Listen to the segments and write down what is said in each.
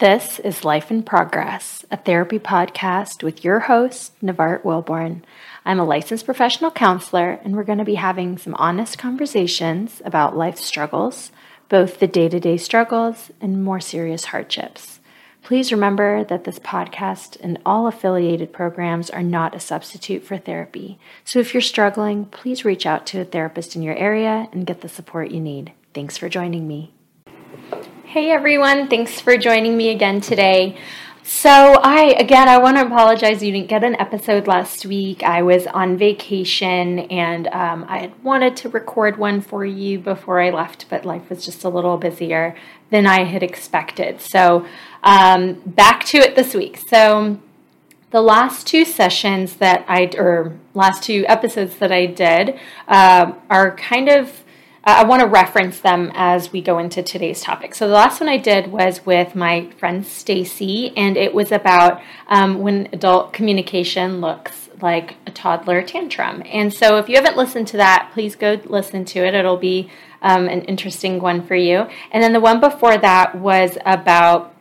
This is Life in Progress, a therapy podcast with your host, Nevart Willborn. I'm a licensed professional counselor, and we're going to be having some honest conversations about life struggles, both the day to day struggles and more serious hardships. Please remember that this podcast and all affiliated programs are not a substitute for therapy. So if you're struggling, please reach out to a therapist in your area and get the support you need. Thanks for joining me. Hey everyone, thanks for joining me again today. So, I again, I want to apologize. You didn't get an episode last week. I was on vacation and um, I had wanted to record one for you before I left, but life was just a little busier than I had expected. So, um, back to it this week. So, the last two sessions that I, or last two episodes that I did, uh, are kind of I want to reference them as we go into today's topic. So the last one I did was with my friend Stacy, and it was about um, when adult communication looks like a toddler tantrum. And so if you haven't listened to that, please go listen to it. It'll be um, an interesting one for you. And then the one before that was about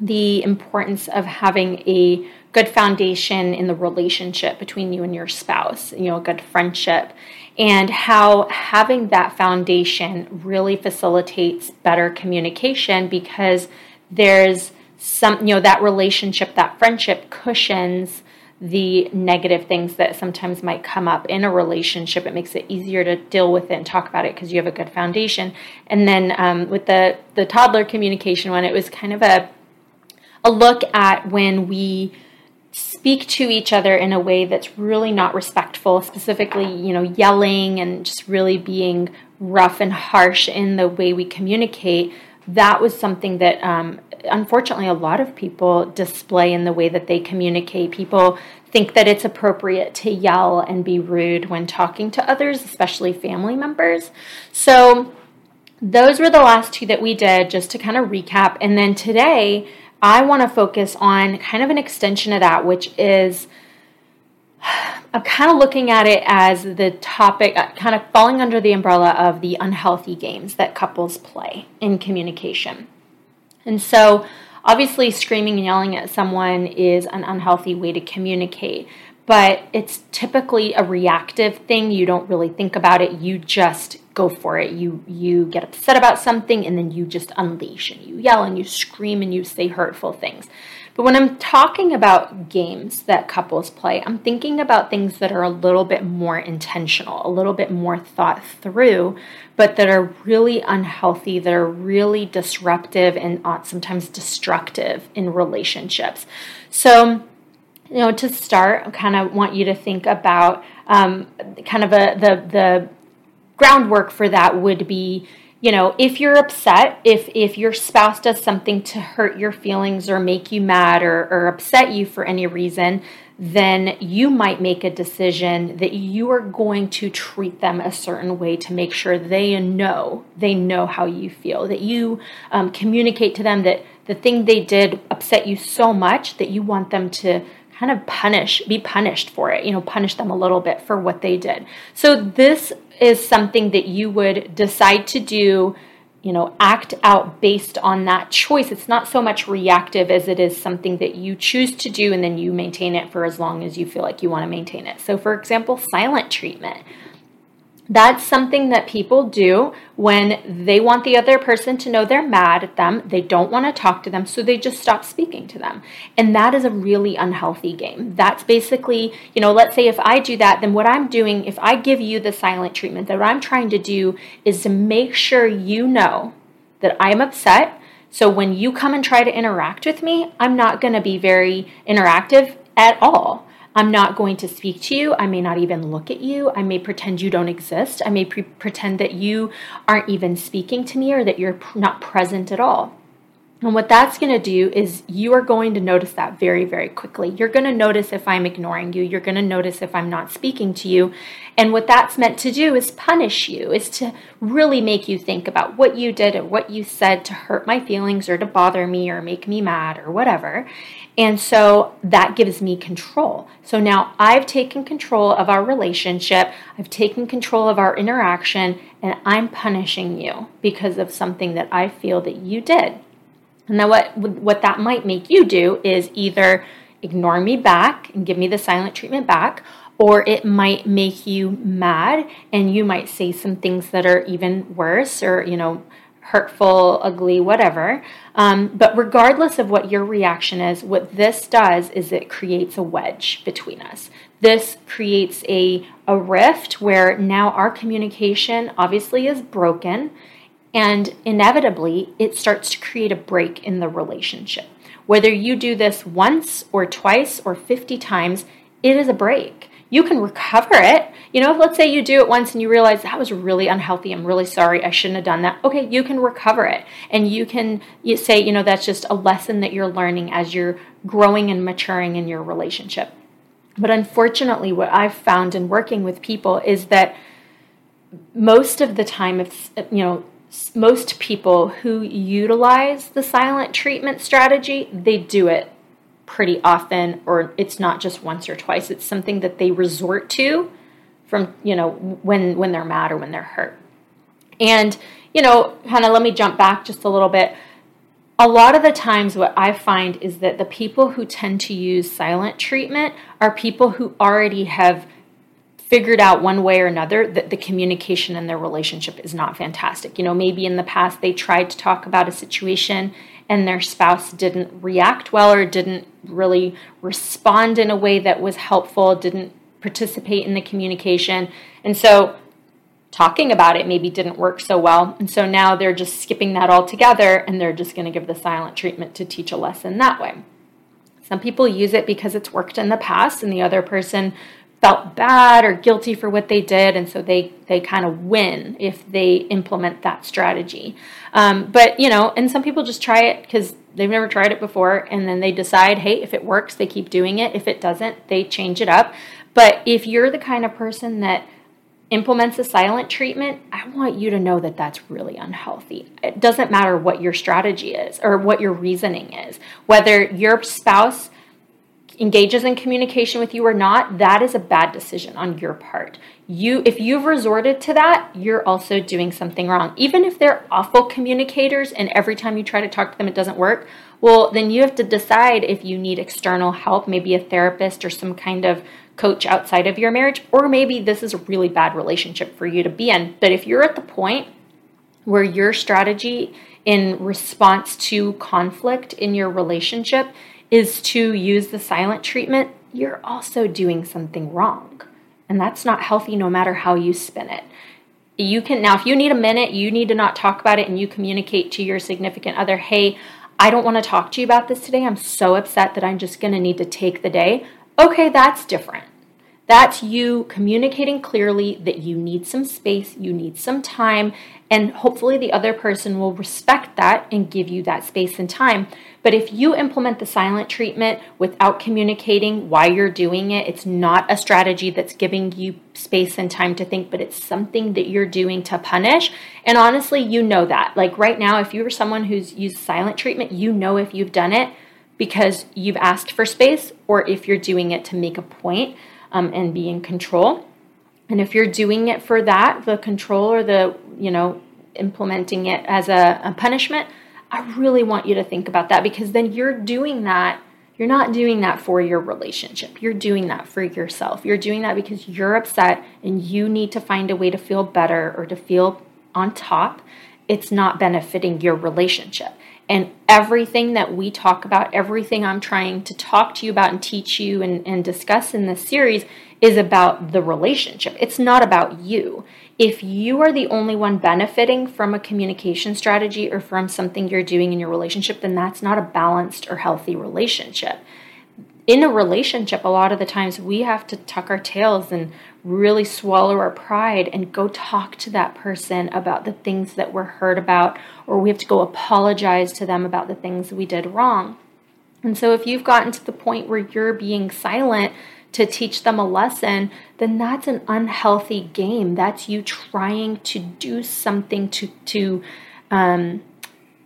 the importance of having a good foundation in the relationship between you and your spouse, you know, a good friendship and how having that foundation really facilitates better communication because there's some, you know, that relationship, that friendship cushions the negative things that sometimes might come up in a relationship. It makes it easier to deal with it and talk about it because you have a good foundation. And then um, with the the toddler communication one, it was kind of a a look at when we speak to each other in a way that's really not respectful, specifically, you know, yelling and just really being rough and harsh in the way we communicate, that was something that um, unfortunately a lot of people display in the way that they communicate. People think that it's appropriate to yell and be rude when talking to others, especially family members. So, those were the last two that we did, just to kind of recap. And then today, I want to focus on kind of an extension of that, which is I'm kind of looking at it as the topic, uh, kind of falling under the umbrella of the unhealthy games that couples play in communication. And so, obviously, screaming and yelling at someone is an unhealthy way to communicate, but it's typically a reactive thing. You don't really think about it, you just go for it. You you get upset about something and then you just unleash and you yell and you scream and you say hurtful things. But when I'm talking about games that couples play, I'm thinking about things that are a little bit more intentional, a little bit more thought through, but that are really unhealthy, that are really disruptive and sometimes destructive in relationships. So, you know, to start, I kind of want you to think about um, kind of a the the groundwork for that would be you know if you're upset if if your spouse does something to hurt your feelings or make you mad or, or upset you for any reason then you might make a decision that you are going to treat them a certain way to make sure they know they know how you feel that you um, communicate to them that the thing they did upset you so much that you want them to kind of punish be punished for it you know punish them a little bit for what they did so this is something that you would decide to do, you know, act out based on that choice. It's not so much reactive as it is something that you choose to do and then you maintain it for as long as you feel like you want to maintain it. So, for example, silent treatment. That's something that people do when they want the other person to know they're mad at them. They don't want to talk to them, so they just stop speaking to them. And that is a really unhealthy game. That's basically, you know, let's say if I do that, then what I'm doing, if I give you the silent treatment, that what I'm trying to do is to make sure you know that I'm upset. So when you come and try to interact with me, I'm not going to be very interactive at all. I'm not going to speak to you. I may not even look at you. I may pretend you don't exist. I may pre- pretend that you aren't even speaking to me or that you're not present at all. And what that's going to do is you are going to notice that very, very quickly. You're going to notice if I'm ignoring you. You're going to notice if I'm not speaking to you. And what that's meant to do is punish you, is to really make you think about what you did and what you said to hurt my feelings or to bother me or make me mad or whatever. And so that gives me control. So now I've taken control of our relationship, I've taken control of our interaction, and I'm punishing you because of something that I feel that you did. Then what what that might make you do is either ignore me back and give me the silent treatment back, or it might make you mad and you might say some things that are even worse or, you know, hurtful, ugly, whatever. Um, but regardless of what your reaction is, what this does is it creates a wedge between us. This creates a, a rift where now our communication obviously is broken, and inevitably it starts to create a break in the relationship. Whether you do this once or twice or 50 times, it is a break you can recover it. You know, let's say you do it once and you realize that was really unhealthy. I'm really sorry. I shouldn't have done that. Okay, you can recover it. And you can you say, you know, that's just a lesson that you're learning as you're growing and maturing in your relationship. But unfortunately, what I've found in working with people is that most of the time, if, you know, most people who utilize the silent treatment strategy, they do it pretty often or it's not just once or twice. It's something that they resort to from you know when when they're mad or when they're hurt. And you know kind of let me jump back just a little bit. A lot of the times what i find is that the people who tend to use silent treatment are people who already have figured out one way or another that the communication in their relationship is not fantastic. You know, maybe in the past they tried to talk about a situation and their spouse didn't react well or didn't really respond in a way that was helpful, didn't participate in the communication. And so talking about it maybe didn't work so well. And so now they're just skipping that altogether and they're just going to give the silent treatment to teach a lesson that way. Some people use it because it's worked in the past and the other person felt bad or guilty for what they did and so they they kind of win if they implement that strategy. Um, but you know and some people just try it because they've never tried it before and then they decide hey if it works they keep doing it. If it doesn't they change it up. But if you're the kind of person that implements a silent treatment i want you to know that that's really unhealthy. It doesn't matter what your strategy is or what your reasoning is. Whether your spouse engages in communication with you or not, that is a bad decision on your part. You if you've resorted to that, you're also doing something wrong. Even if they're awful communicators and every time you try to talk to them it doesn't work, well, then you have to decide if you need external help, maybe a therapist or some kind of coach outside of your marriage, or maybe this is a really bad relationship for you to be in. But if you're at the point where your strategy in response to conflict in your relationship is to use the silent treatment, you're also doing something wrong. And that's not healthy no matter how you spin it. You can now, if you need a minute, you need to not talk about it and you communicate to your significant other, hey, I don't want to talk to you about this today. I'm so upset that I'm just going to need to take the day. Okay, that's different. That's you communicating clearly that you need some space, you need some time, and hopefully the other person will respect that and give you that space and time. But if you implement the silent treatment without communicating why you're doing it, it's not a strategy that's giving you space and time to think, but it's something that you're doing to punish. And honestly, you know that. Like right now, if you were someone who's used silent treatment, you know if you've done it because you've asked for space or if you're doing it to make a point um, and be in control. And if you're doing it for that, the control or the, you know, implementing it as a, a punishment, I really want you to think about that because then you're doing that. You're not doing that for your relationship. You're doing that for yourself. You're doing that because you're upset and you need to find a way to feel better or to feel on top. It's not benefiting your relationship. And everything that we talk about, everything I'm trying to talk to you about and teach you and, and discuss in this series is about the relationship. It's not about you. If you are the only one benefiting from a communication strategy or from something you're doing in your relationship, then that's not a balanced or healthy relationship. In a relationship, a lot of the times we have to tuck our tails and really swallow our pride and go talk to that person about the things that we're hurt about, or we have to go apologize to them about the things we did wrong. And so, if you've gotten to the point where you're being silent to teach them a lesson, then that's an unhealthy game. That's you trying to do something to to um,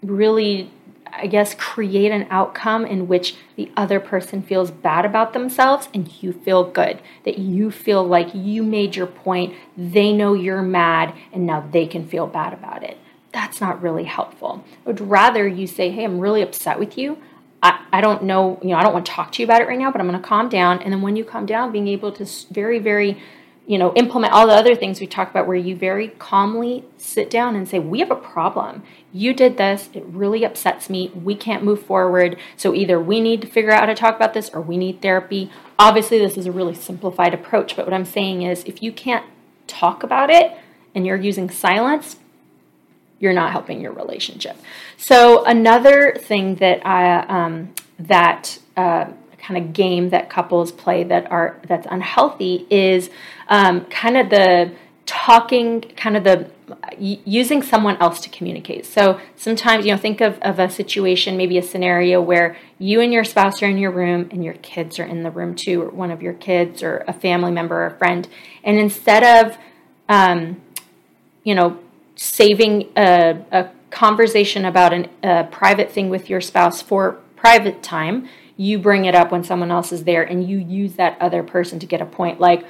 really I guess, create an outcome in which the other person feels bad about themselves and you feel good. That you feel like you made your point, they know you're mad, and now they can feel bad about it. that's not really helpful. I would rather you say, hey, I'm really upset with you. I, I don't know, you know, I don't want to talk to you about it right now, but I'm going to calm down. And then when you calm down, being able to very, very, you know, implement all the other things we talked about where you very calmly sit down and say, We have a problem. You did this. It really upsets me. We can't move forward. So either we need to figure out how to talk about this or we need therapy. Obviously, this is a really simplified approach, but what I'm saying is if you can't talk about it and you're using silence, you're not helping your relationship. So another thing that I um, that uh, kind of game that couples play that are that's unhealthy is um, kind of the talking, kind of the using someone else to communicate. So sometimes, you know, think of, of a situation, maybe a scenario where you and your spouse are in your room and your kids are in the room too, or one of your kids or a family member or a friend. And instead of, um, you know, saving a, a conversation about an, a private thing with your spouse for private time, you bring it up when someone else is there and you use that other person to get a point like,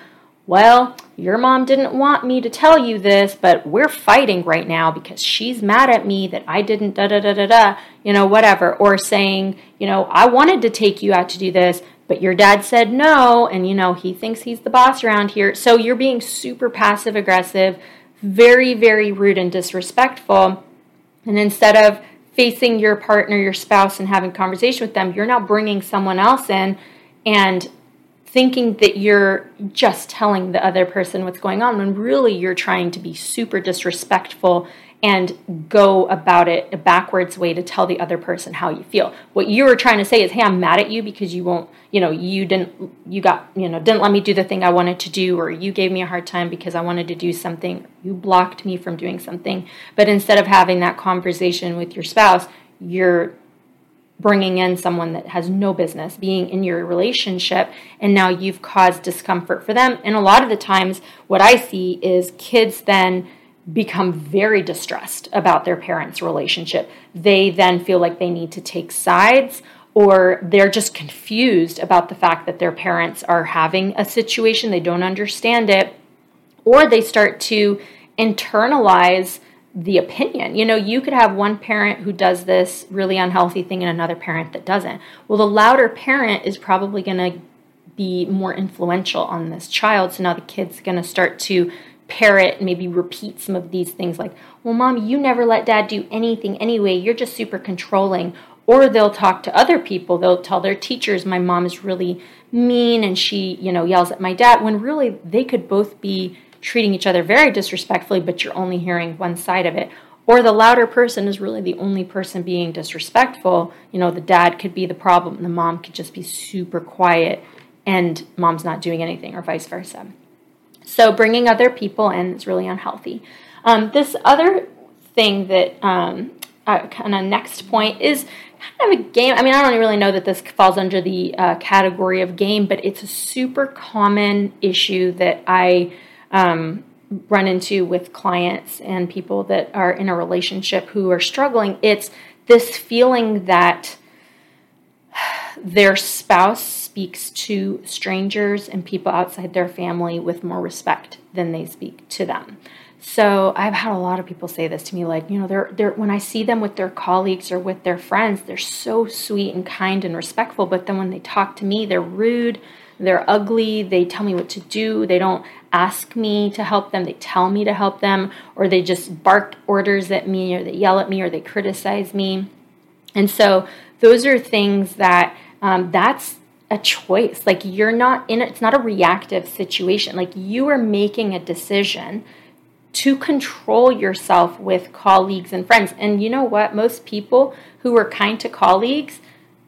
well, your mom didn't want me to tell you this, but we're fighting right now because she's mad at me that I didn't da da da da da, you know, whatever. Or saying, you know, I wanted to take you out to do this, but your dad said no, and you know, he thinks he's the boss around here. So you're being super passive aggressive, very, very rude and disrespectful. And instead of facing your partner, your spouse, and having conversation with them, you're now bringing someone else in and thinking that you're just telling the other person what's going on when really you're trying to be super disrespectful and go about it a backwards way to tell the other person how you feel. What you were trying to say is, "Hey, I'm mad at you because you won't, you know, you didn't you got, you know, didn't let me do the thing I wanted to do or you gave me a hard time because I wanted to do something. You blocked me from doing something." But instead of having that conversation with your spouse, you're bringing in someone that has no business being in your relationship and now you've caused discomfort for them. And a lot of the times what I see is kids then become very distressed about their parents' relationship. They then feel like they need to take sides or they're just confused about the fact that their parents are having a situation, they don't understand it, or they start to internalize the opinion. You know, you could have one parent who does this really unhealthy thing and another parent that doesn't. Well, the louder parent is probably going to be more influential on this child. So now the kid's going to start to parrot, maybe repeat some of these things like, well, mom, you never let dad do anything anyway. You're just super controlling. Or they'll talk to other people. They'll tell their teachers, my mom is really mean and she, you know, yells at my dad when really they could both be treating each other very disrespectfully, but you're only hearing one side of it. Or the louder person is really the only person being disrespectful. You know, the dad could be the problem, and the mom could just be super quiet and mom's not doing anything, or vice versa. So bringing other people in is really unhealthy. Um, this other thing that um, uh, kind of next point is kind of a game. I mean, I don't really know that this falls under the uh, category of game, but it's a super common issue that I um, run into with clients and people that are in a relationship who are struggling. It's this feeling that their spouse speaks to strangers and people outside their family with more respect than they speak to them. So I've had a lot of people say this to me, like, you know, they're, they're when I see them with their colleagues or with their friends, they're so sweet and kind and respectful. But then when they talk to me, they're rude, they're ugly, they tell me what to do, they don't ask me to help them, they tell me to help them, or they just bark orders at me, or they yell at me, or they criticize me. And so those are things that um, that's a choice. Like you're not in it's not a reactive situation. Like you are making a decision to control yourself with colleagues and friends. And you know what? Most people who are kind to colleagues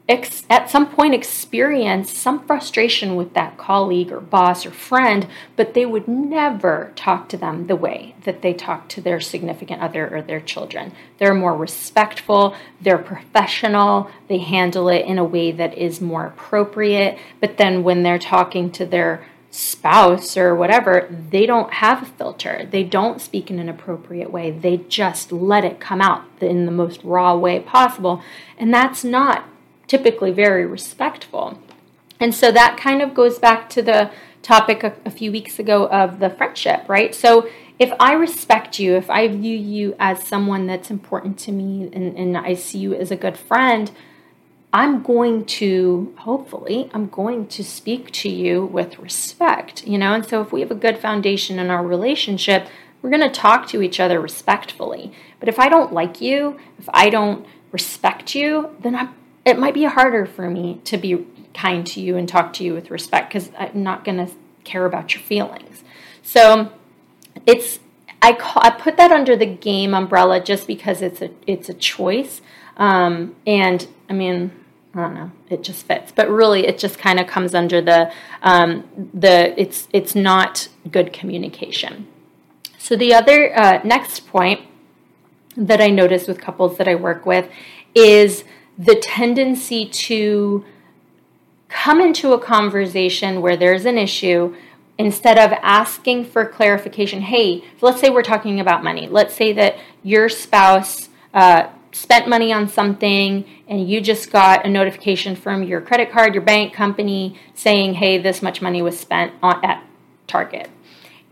ex- at some point experience some frustration with that colleague or boss or friend, but they would never talk to them the way that they talk to their significant other or their children. They're more respectful, they're professional, they handle it in a way that is more appropriate. But then when they're talking to their spouse or whatever, they don't have a filter. They don't speak in an appropriate way. They just let it come out in the most raw way possible. And that's not typically very respectful. And so that kind of goes back to the topic a, a few weeks ago of the friendship, right? So if I respect you, if I view you as someone that's important to me and, and I see you as a good friend, I'm going to, hopefully, I'm going to speak to you with respect, you know? And so if we have a good foundation in our relationship, we're going to talk to each other respectfully. But if I don't like you, if I don't respect you, then I'm, it might be harder for me to be kind to you and talk to you with respect because I'm not going to care about your feelings. So it's I call, I put that under the game umbrella just because it's a it's a choice. Um, and I mean, I don't know, it just fits. But really, it just kind of comes under the um, the it's it's not good communication. So the other uh, next point that I notice with couples that I work with is the tendency to come into a conversation where there's an issue instead of asking for clarification. Hey let's say we're talking about money. Let's say that your spouse uh, spent money on something and you just got a notification from your credit card your bank company saying hey this much money was spent on, at target.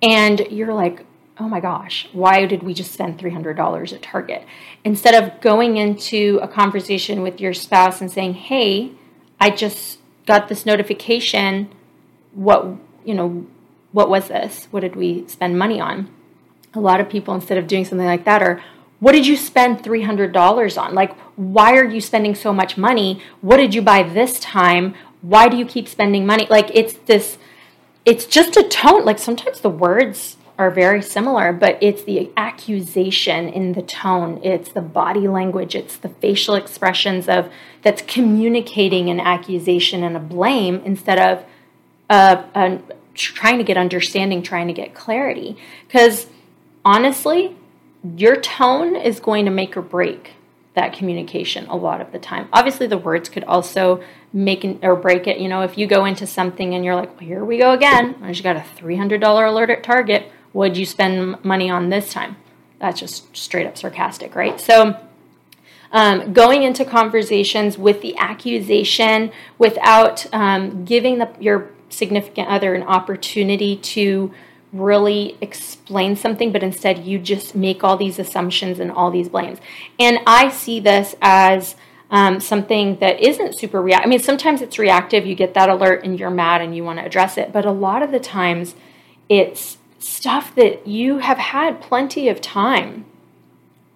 And you're like oh my gosh why did we just spend $300 at target? Instead of going into a conversation with your spouse and saying hey i just got this notification. What you know what was this? What did we spend money on? A lot of people instead of doing something like that are what did you spend $300 on? Like why are you spending so much money? What did you buy this time? Why do you keep spending money? Like it's this it's just a tone. Like sometimes the words are very similar, but it's the accusation in the tone, it's the body language, it's the facial expressions of that's communicating an accusation and a blame instead of uh, uh, trying to get understanding, trying to get clarity. Because honestly, your tone is going to make or break that communication a lot of the time. Obviously, the words could also make or break it. You know, if you go into something and you're like, well, here we go again, I just got a $300 alert at Target would you spend money on this time? That's just straight up sarcastic, right? So, um, going into conversations with the accusation without um, giving the, your significant other an opportunity to really explain something, but instead you just make all these assumptions and all these blames. And I see this as um, something that isn't super reactive. I mean, sometimes it's reactive. You get that alert and you're mad and you want to address it. But a lot of the times it's stuff that you have had plenty of time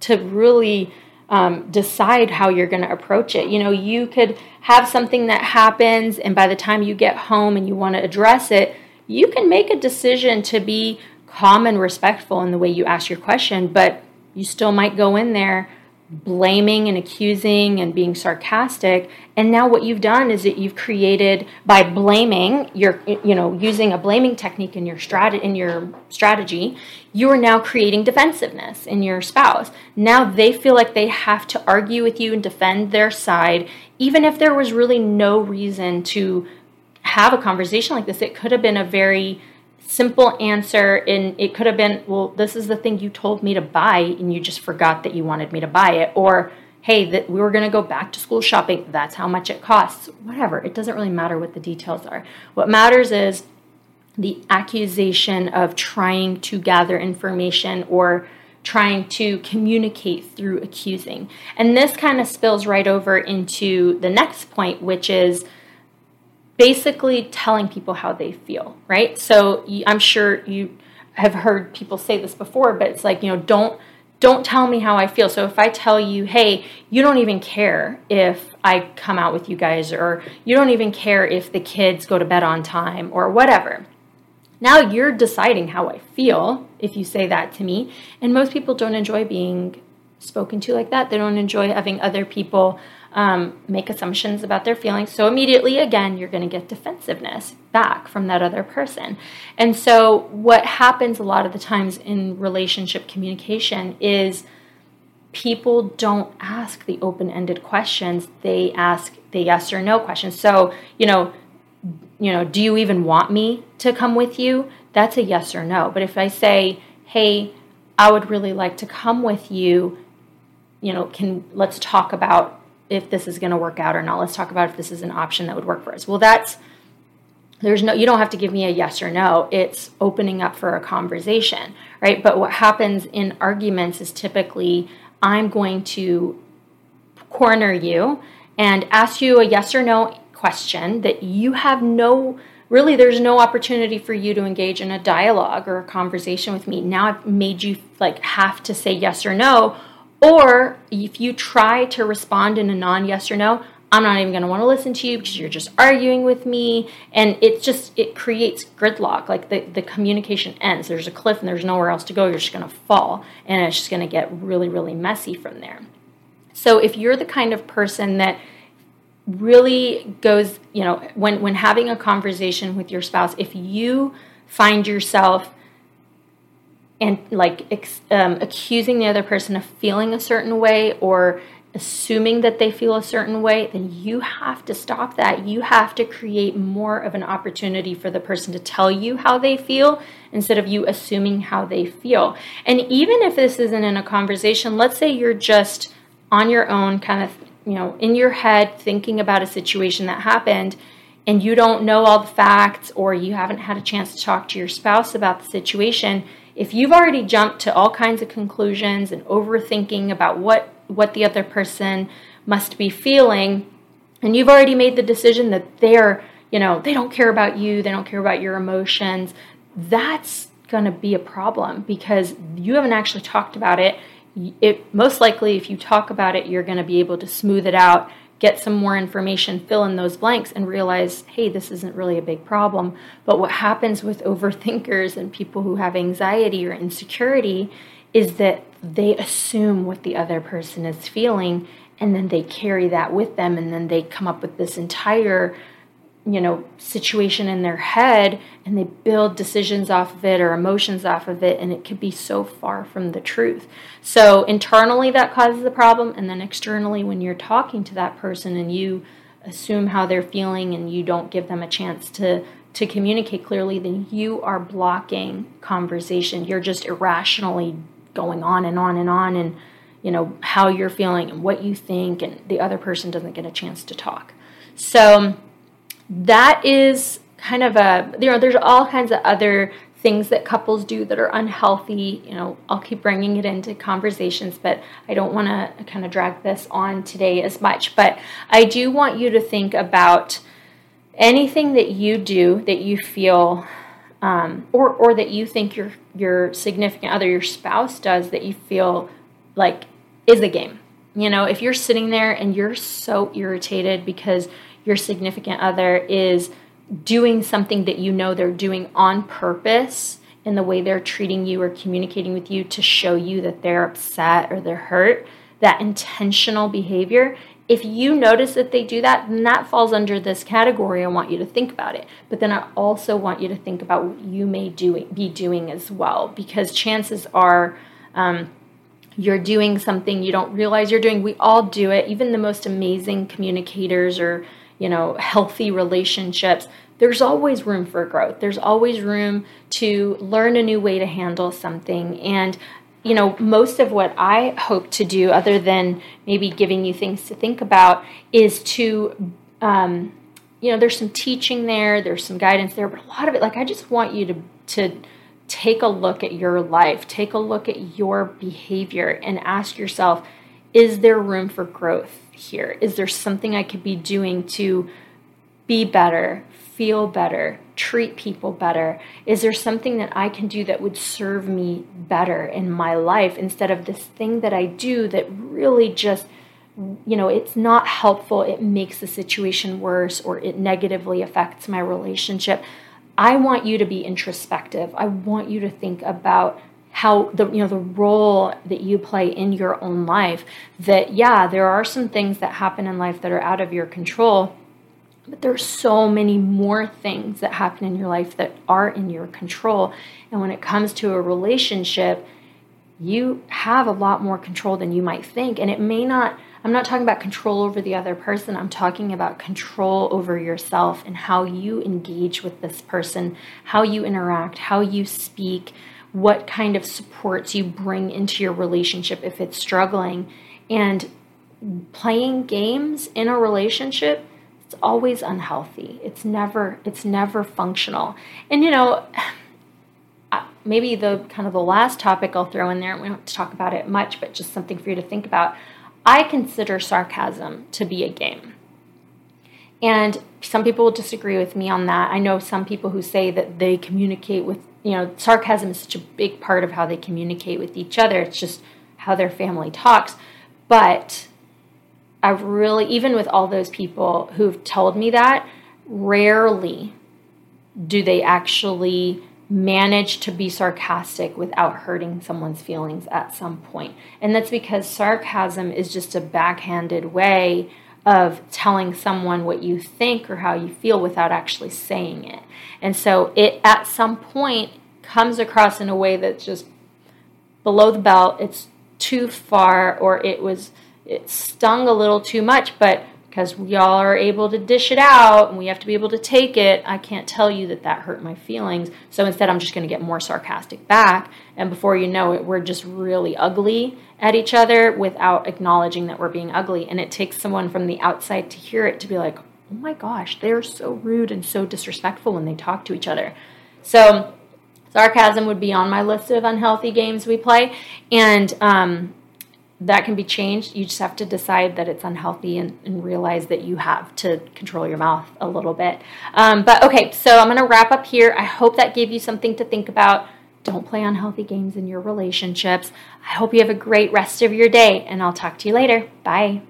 to really um, decide how you're going to approach it. You know, you could have something that happens, and by the time you get home and you want to address it, you can make a decision to be calm and respectful in the way you ask your question, but you still might go in there blaming and accusing and being sarcastic. And now what you've done is that you've created by blaming your you know using a blaming technique in your strat in your strategy you are now creating defensiveness in your spouse. Now they feel like they have to argue with you and defend their side even if there was really no reason to have a conversation like this. It could have been a very simple answer and it could have been well this is the thing you told me to buy and you just forgot that you wanted me to buy it. Or hey that we were going to go back to school shopping that's how much it costs. Whatever it doesn't really matter what the details are. What matters is the accusation of trying to gather information or trying to communicate through accusing. And this kind of spills right over into the next point which is basically telling people how they feel, right? So I'm sure you have heard people say this before, but it's like, you know, don't don't tell me how I feel. So if I tell you, "Hey, you don't even care if I come out with you guys or you don't even care if the kids go to bed on time or whatever." Now you're deciding how I feel if you say that to me. And most people don't enjoy being spoken to like that. They don't enjoy having other people um, make assumptions about their feelings. So immediately, again, you're going to get defensiveness back from that other person. And so, what happens a lot of the times in relationship communication is people don't ask the open ended questions, they ask the yes or no questions. So, you know, you know, do you even want me to come with you? That's a yes or no. But if I say, hey, I would really like to come with you, you know, can let's talk about if this is going to work out or not. Let's talk about if this is an option that would work for us. Well, that's there's no you don't have to give me a yes or no it's opening up for a conversation right but what happens in arguments is typically i'm going to corner you and ask you a yes or no question that you have no really there's no opportunity for you to engage in a dialogue or a conversation with me now i've made you like have to say yes or no or if you try to respond in a non yes or no I'm not even going to want to listen to you because you're just arguing with me. And it just, it creates gridlock. Like the, the communication ends. There's a cliff and there's nowhere else to go. You're just going to fall. And it's just going to get really, really messy from there. So if you're the kind of person that really goes, you know, when, when having a conversation with your spouse, if you find yourself and like ex, um, accusing the other person of feeling a certain way or assuming that they feel a certain way, then you have to stop that. You have to create more of an opportunity for the person to tell you how they feel instead of you assuming how they feel. And even if this isn't in a conversation, let's say you're just on your own, kind of, you know, in your head thinking about a situation that happened and you don't know all the facts or you haven't had a chance to talk to your spouse about the situation. If you've already jumped to all kinds of conclusions and overthinking about what what the other person must be feeling and you've already made the decision that they're you know they don't care about you they don't care about your emotions that's going to be a problem because you haven't actually talked about it. It most likely if you talk about it you're going to be able to smooth it out get some more information fill in those blanks and realize hey this isn't really a big problem. But what happens with overthinkers and people who have anxiety or insecurity is that they assume what the other person is feeling and then they carry that with them and then they come up with this entire you know situation in their head and they build decisions off of it or emotions off of it and it could be so far from the truth. So internally that causes a problem and then externally when you're talking to that person and you assume how they're feeling and you don't give them a chance to to communicate clearly then you are blocking conversation. You're just irrationally going on and on and on and you know how you're feeling and what you think and the other person doesn't get a chance to talk. So that is kind of a you know there's all kinds of other things that couples do that are unhealthy you know i'll keep bringing it into conversations but i don't want to kind of drag this on today as much but i do want you to think about anything that you do that you feel um, or or that you think your your significant other, your spouse does that you feel like is a game. You know, if you're sitting there and you're so irritated because your significant other is doing something that you know they're doing on purpose in the way they're treating you or communicating with you to show you that they're upset or they're hurt, that intentional behavior if you notice that they do that, then that falls under this category. I want you to think about it. But then I also want you to think about what you may do, be doing as well, because chances are um, you're doing something you don't realize you're doing. We all do it. Even the most amazing communicators or you know healthy relationships there's always room for growth. There's always room to learn a new way to handle something. And you know, most of what I hope to do, other than maybe giving you things to think about, is to, um, you know, there's some teaching there, there's some guidance there, but a lot of it, like, I just want you to to take a look at your life, take a look at your behavior, and ask yourself, is there room for growth here? Is there something I could be doing to be better, feel better, treat people better? Is there something that I can do that would serve me better in my life instead of this thing that I do that really just, you know, it's not helpful, it makes the situation worse, or it negatively affects my relationship? I want you to be introspective. I want you to think about how the you know the role that you play in your own life that yeah there are some things that happen in life that are out of your control but there's so many more things that happen in your life that are in your control. And when it comes to a relationship, you have a lot more control than you might think. And it may not, I'm not talking about control over the other person, I'm talking about control over yourself and how you engage with this person, how you interact, how you speak, what kind of supports you bring into your relationship if it's struggling. And playing games in a relationship it's always unhealthy. It's never it's never functional. And you know, maybe the kind of the last topic I'll throw in there, we don't have to talk about it much, but just something for you to think about. I consider sarcasm to be a game. And some people will disagree with me on that. I know some people who say that they communicate with, you know, sarcasm is such a big part of how they communicate with each other. It's just how their family talks. But I've really, even with all those people who've told me that, rarely do they actually manage to be sarcastic without hurting someone's feelings at some point. And that's because sarcasm is just a backhanded way of telling someone what you think or how you feel without actually saying it. And so it at some point comes across in a way that's just below the belt, it's too far or it was it stung a little too much, but because we all are able to dish it out and we have to be able to take it, I can't tell you that that hurt my feelings. So instead, I'm just going to get more sarcastic back. And before you know it, we're just really ugly at each other without acknowledging that we're being ugly. And it takes someone from the outside to hear it to be like, oh my gosh, they're so rude and so disrespectful when they talk to each other. So sarcasm would be on my list of unhealthy games we play. And, um, that can be changed. You just have to decide that it's unhealthy and, and realize that you have to control your mouth a little bit. Um, but okay, so I'm going to wrap up here. I hope that gave you something to think about. Don't play unhealthy games in your relationships. I hope you have a great rest of your day, and I'll talk to you later. Bye.